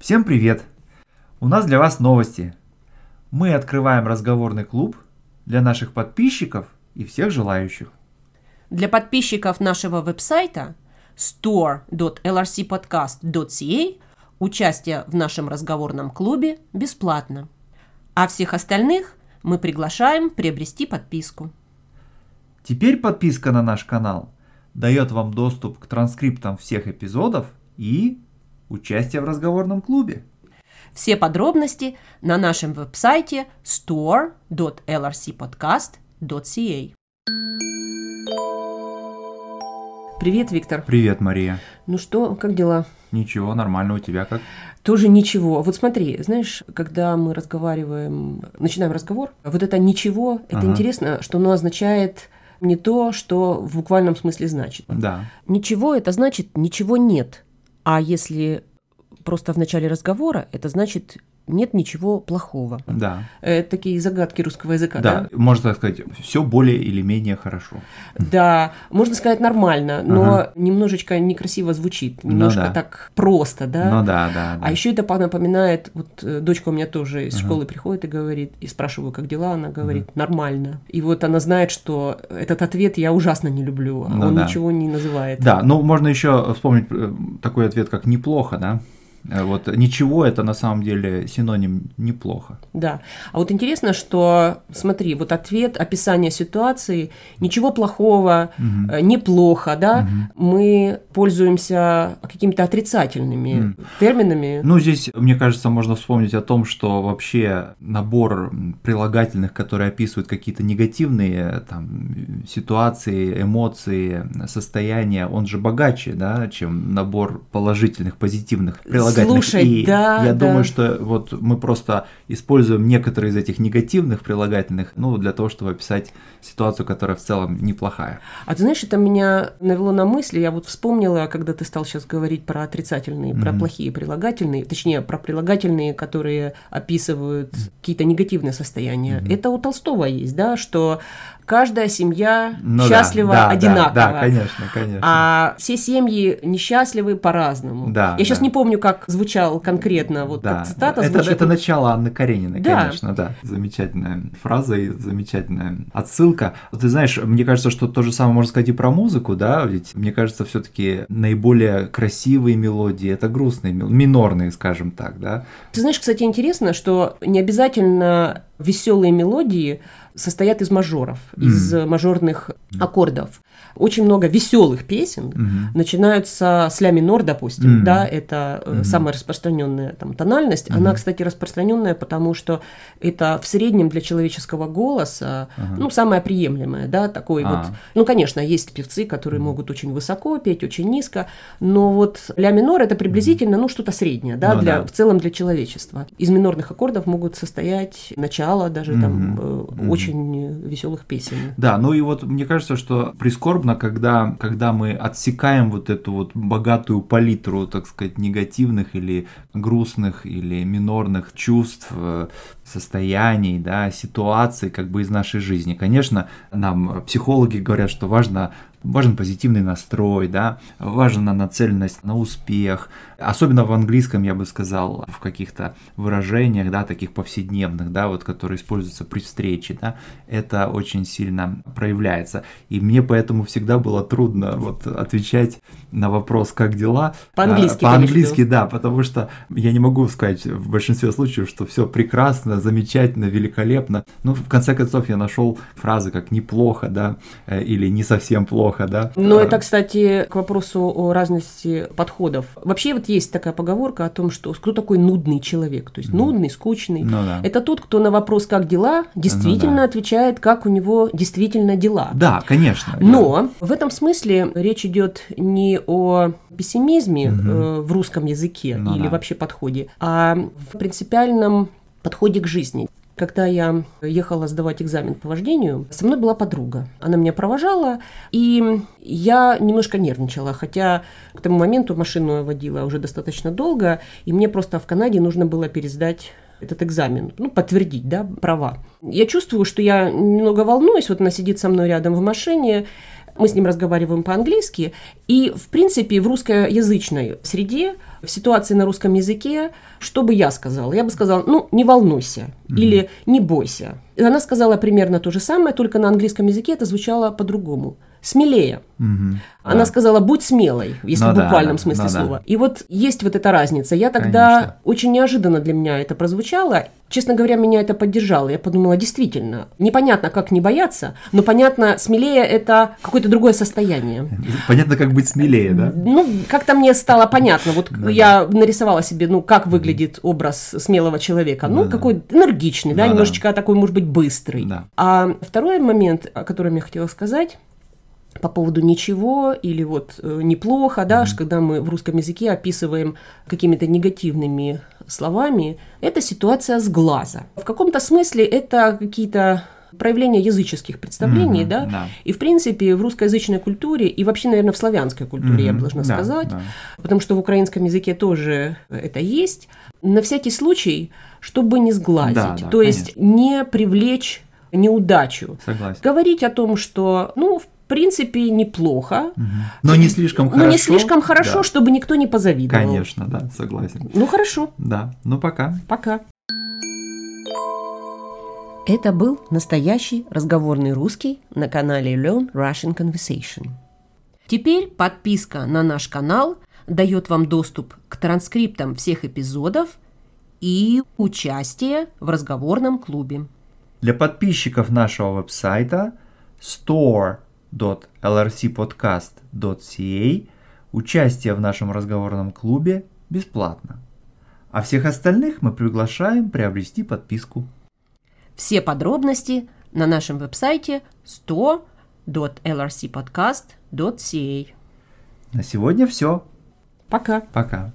Всем привет! У нас для вас новости. Мы открываем разговорный клуб для наших подписчиков и всех желающих. Для подписчиков нашего веб-сайта store.lrcpodcast.ca участие в нашем разговорном клубе бесплатно. А всех остальных мы приглашаем приобрести подписку. Теперь подписка на наш канал дает вам доступ к транскриптам всех эпизодов и участие в разговорном клубе. Все подробности на нашем веб-сайте store.lrcpodcast.ca. Привет, Виктор. Привет, Мария. Ну что, как дела? Ничего, нормально у тебя как? Тоже ничего. Вот смотри, знаешь, когда мы разговариваем, начинаем разговор, вот это ничего, это Ага. интересно, что оно означает не то, что в буквальном смысле значит. Да. Ничего это значит ничего нет. А если просто в начале разговора, это значит нет ничего плохого. Да. Э, такие загадки русского языка, Да, да? можно так сказать, все более или менее хорошо. Да, можно сказать нормально, но Ага. немножечко некрасиво звучит, немножко да. так просто, да? Ну да, да. да. А еще это напоминает, вот э, дочка у меня тоже из школы приходит и говорит, и спрашиваю, как дела, она говорит, нормально. И вот она знает, что этот ответ я ужасно не люблю, а Ну он да. ничего не называет. Да, ну можно еще вспомнить э, такой ответ, как неплохо, да? Э, Вот ничего это на самом деле синоним неплохо. Да. А вот интересно, что, смотри, вот ответ, описание ситуации, ничего плохого, э, неплохо, да, мы пользуемся какими-то отрицательными терминами. Ну, здесь, мне кажется, можно вспомнить о том, что вообще набор прилагательных, которые описывают какие-то негативные там, ситуации, эмоции, состояния, он же богаче, да, чем набор положительных, позитивных прилагательных. Слушай, И да, я да. думаю, что вот мы просто используем некоторые из этих негативных прилагательных, ну, для того, чтобы описать ситуацию, которая в целом неплохая. А ты знаешь, это меня навело на мысли, я вот вспомнила, когда ты стал сейчас говорить про отрицательные, про плохие прилагательные, точнее, про прилагательные, которые описывают какие-то негативные состояния. Это у Толстого есть, да, что каждая семья Ну да, счастлива да, да, одинаково. Да, конечно, конечно. А все семьи несчастливы по-разному. Да, Я сейчас да. не помню, как звучал конкретно вот Да, цитата. это, звучит. это начало Анны Карениной, Да. конечно, да. Замечательная фраза и замечательная отсылка. Ты знаешь, мне кажется, что то же самое можно сказать и про музыку, да, ведь мне кажется, все-таки наиболее красивые мелодии это грустные, минорные, скажем так, да. Ты знаешь, кстати, интересно, что не обязательно веселые мелодии состоят из мажоров, из э, мажорных аккордов. Очень много веселых песен Мгм. начинаются с ля минор, допустим, Мгм. да, это э, самая распространенная там тональность. Она, кстати, распространенная, потому что это в среднем для человеческого голоса, ну, самая приемлемая, да, такой А. вот. Ну, конечно, есть певцы, которые могут очень высоко петь, очень низко, но вот ля минор это приблизительно, ну, что-то среднее, да, Ну для, да. в целом для человечества. Из минорных аккордов могут состоять начало даже там Мгм. э, Мгм. Очень веселых песен. Да, ну и вот мне кажется, что прискорбно, когда, когда мы отсекаем вот эту вот богатую палитру, так сказать, негативных или грустных или минорных чувств, э, состояний, да, ситуаций как бы из нашей жизни. Конечно, нам психологи говорят, что важно важен позитивный настрой, да, важна нацеленность на успех, особенно в английском, я бы сказал, в каких-то выражениях, да, таких повседневных, да, вот, которые используются при встрече, да, это очень сильно проявляется. И мне поэтому всегда было трудно вот отвечать на вопрос, как дела. По-английски, А, По-английски, да, потому что я не могу сказать в большинстве случаев, что все прекрасно, замечательно, великолепно. Ну, в конце концов, я нашел фразы как неплохо, да, э, или не совсем плохо, да. Но Э, это, кстати, к вопросу о разности подходов. Вообще вот есть такая поговорка о том, что кто такой нудный человек, то есть нудный, скучный. Ну да. Это тот, кто на вопрос «как дела?» действительно Ну да. отвечает, как у него действительно дела. Да, конечно. Но в этом смысле речь идет не о пессимизме э, в русском языке Ну или да. вообще подходе, а в принципиальном подходе к жизни. Когда я ехала сдавать экзамен по вождению, со мной была подруга. Она меня провожала, и я немножко нервничала, хотя к тому моменту машину я водила уже достаточно долго, и мне просто в Канаде нужно было пересдать этот экзамен, ну, подтвердить, да, права. Я чувствую, что я немного волнуюсь, вот она сидит со мной рядом в машине, Мы с ним разговариваем по-английски, и, в принципе, в русскоязычной среде, в ситуации на русском языке, что бы я сказала? Я бы сказала, ну, не волнуйся, mm-hmm. или не бойся. И она сказала примерно то же самое, только на английском языке это звучало по-другому смелее. Угу, Она да. сказала, будь смелой, если ну, в буквальном да, смысле ну, слова. Да. И вот есть вот эта разница. Я тогда Конечно. очень неожиданно для меня это прозвучало. Честно говоря, меня это поддержало. Я подумала, действительно, непонятно, как не бояться, но понятно, смелее это какое-то другое состояние. Понятно, как быть смелее, да? Ну, как-то мне стало понятно. Вот да, я да. нарисовала себе, ну, как выглядит образ смелого человека. Ну, да, какой энергичный, да, да немножечко да. такой, может быть, быстрый. Да. А второй момент, о котором я хотела сказать, по поводу ничего или вот э, неплохо, да, mm-hmm. когда мы в русском языке описываем какими-то негативными словами, это ситуация с глаза. В каком-то смысле это какие-то проявления языческих представлений, mm-hmm, да? да, и в принципе в русскоязычной культуре и вообще, наверное, в славянской культуре, mm-hmm, я бы должна да, сказать, да. потому что в украинском языке тоже это есть. На всякий случай, чтобы не сглазить, да, да, то конечно. есть не привлечь неудачу. Согласен. Говорить о том, что, ну, в принципе, неплохо. Угу. Но не слишком хорошо. Но не слишком хорошо, да. чтобы никто не позавидовал. Конечно, да, согласен. Ну, хорошо. Да, ну пока. Пока. Это был настоящий разговорный русский на канале Learn Russian Conversation. Теперь подписка на наш канал дает вам доступ к транскриптам всех эпизодов и участие в разговорном клубе. Для подписчиков нашего веб-сайта store www.lrcpodcast.ca участие в нашем разговорном клубе бесплатно. А всех остальных мы приглашаем приобрести подписку. Все подробности на нашем веб-сайте 100.lrcpodcast.ca На сегодня все. Пока. Пока.